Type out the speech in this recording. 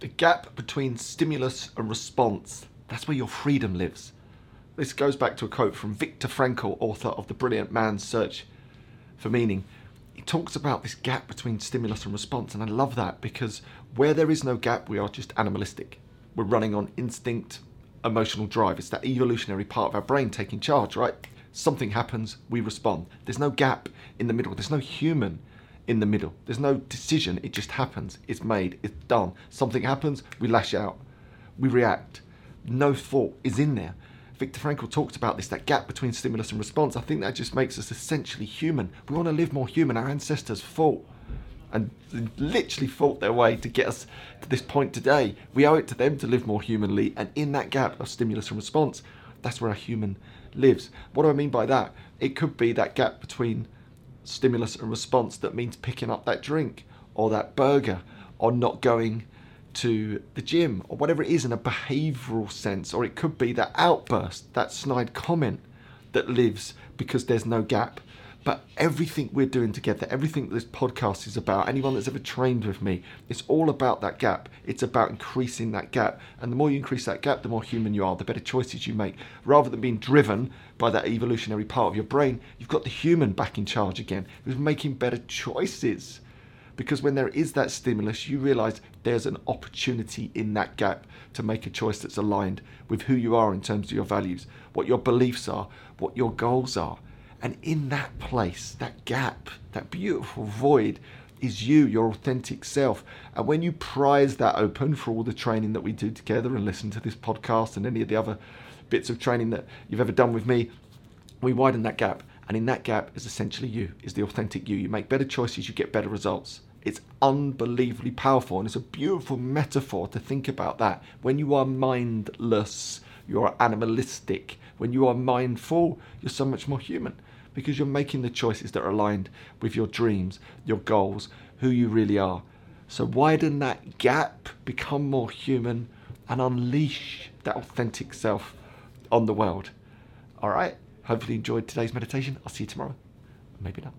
The gap between stimulus and response, that's where your freedom lives. This goes back to a quote from Viktor Frankl, author of The Brilliant Man's Search for Meaning. He talks about this gap between stimulus and response, and I love that because where there is no gap, we are just animalistic. We're running on instinct, emotional drive. It's that evolutionary part of our brain taking charge, right? Something happens, we respond. There's no gap in the middle, there's no human in the middle. There's no decision, it just happens. It's made, it's done. Something happens, we lash out, we react. No thought is in there. Viktor Frankl talked about this, that gap between stimulus and response. I think that just makes us essentially human. We want to live more human. Our ancestors fought and literally fought their way to get us to this point today. We owe it to them to live more humanly, and in that gap of stimulus and response, that's where a human lives. What do I mean by that? It could be that gap between stimulus and response that means picking up that drink or that burger or not going to the gym or whatever it is in a behavioral sense, or it could be that outburst, that snide comment that lives because there's no gap but everything we're doing together, everything this podcast is about, anyone that's ever trained with me, it's all about that gap. It's about increasing that gap. And the more you increase that gap, the more human you are, the better choices you make. Rather than being driven by that evolutionary part of your brain, you've got the human back in charge again, who's making better choices. Because when there is that stimulus, you realize there's an opportunity in that gap to make a choice that's aligned with who you are in terms of your values, what your beliefs are, what your goals are and in that place, that gap, that beautiful void, is you, your authentic self. And when you prize that open for all the training that we do together and listen to this podcast and any of the other bits of training that you've ever done with me, we widen that gap. And in that gap is essentially you, is the authentic you. You make better choices, you get better results. It's unbelievably powerful and it's a beautiful metaphor to think about that. When you are mindless, you're animalistic. When you are mindful, you're so much more human because you're making the choices that are aligned with your dreams, your goals, who you really are. So widen that gap, become more human, and unleash that authentic self on the world. All right. Hopefully, you enjoyed today's meditation. I'll see you tomorrow. Maybe not.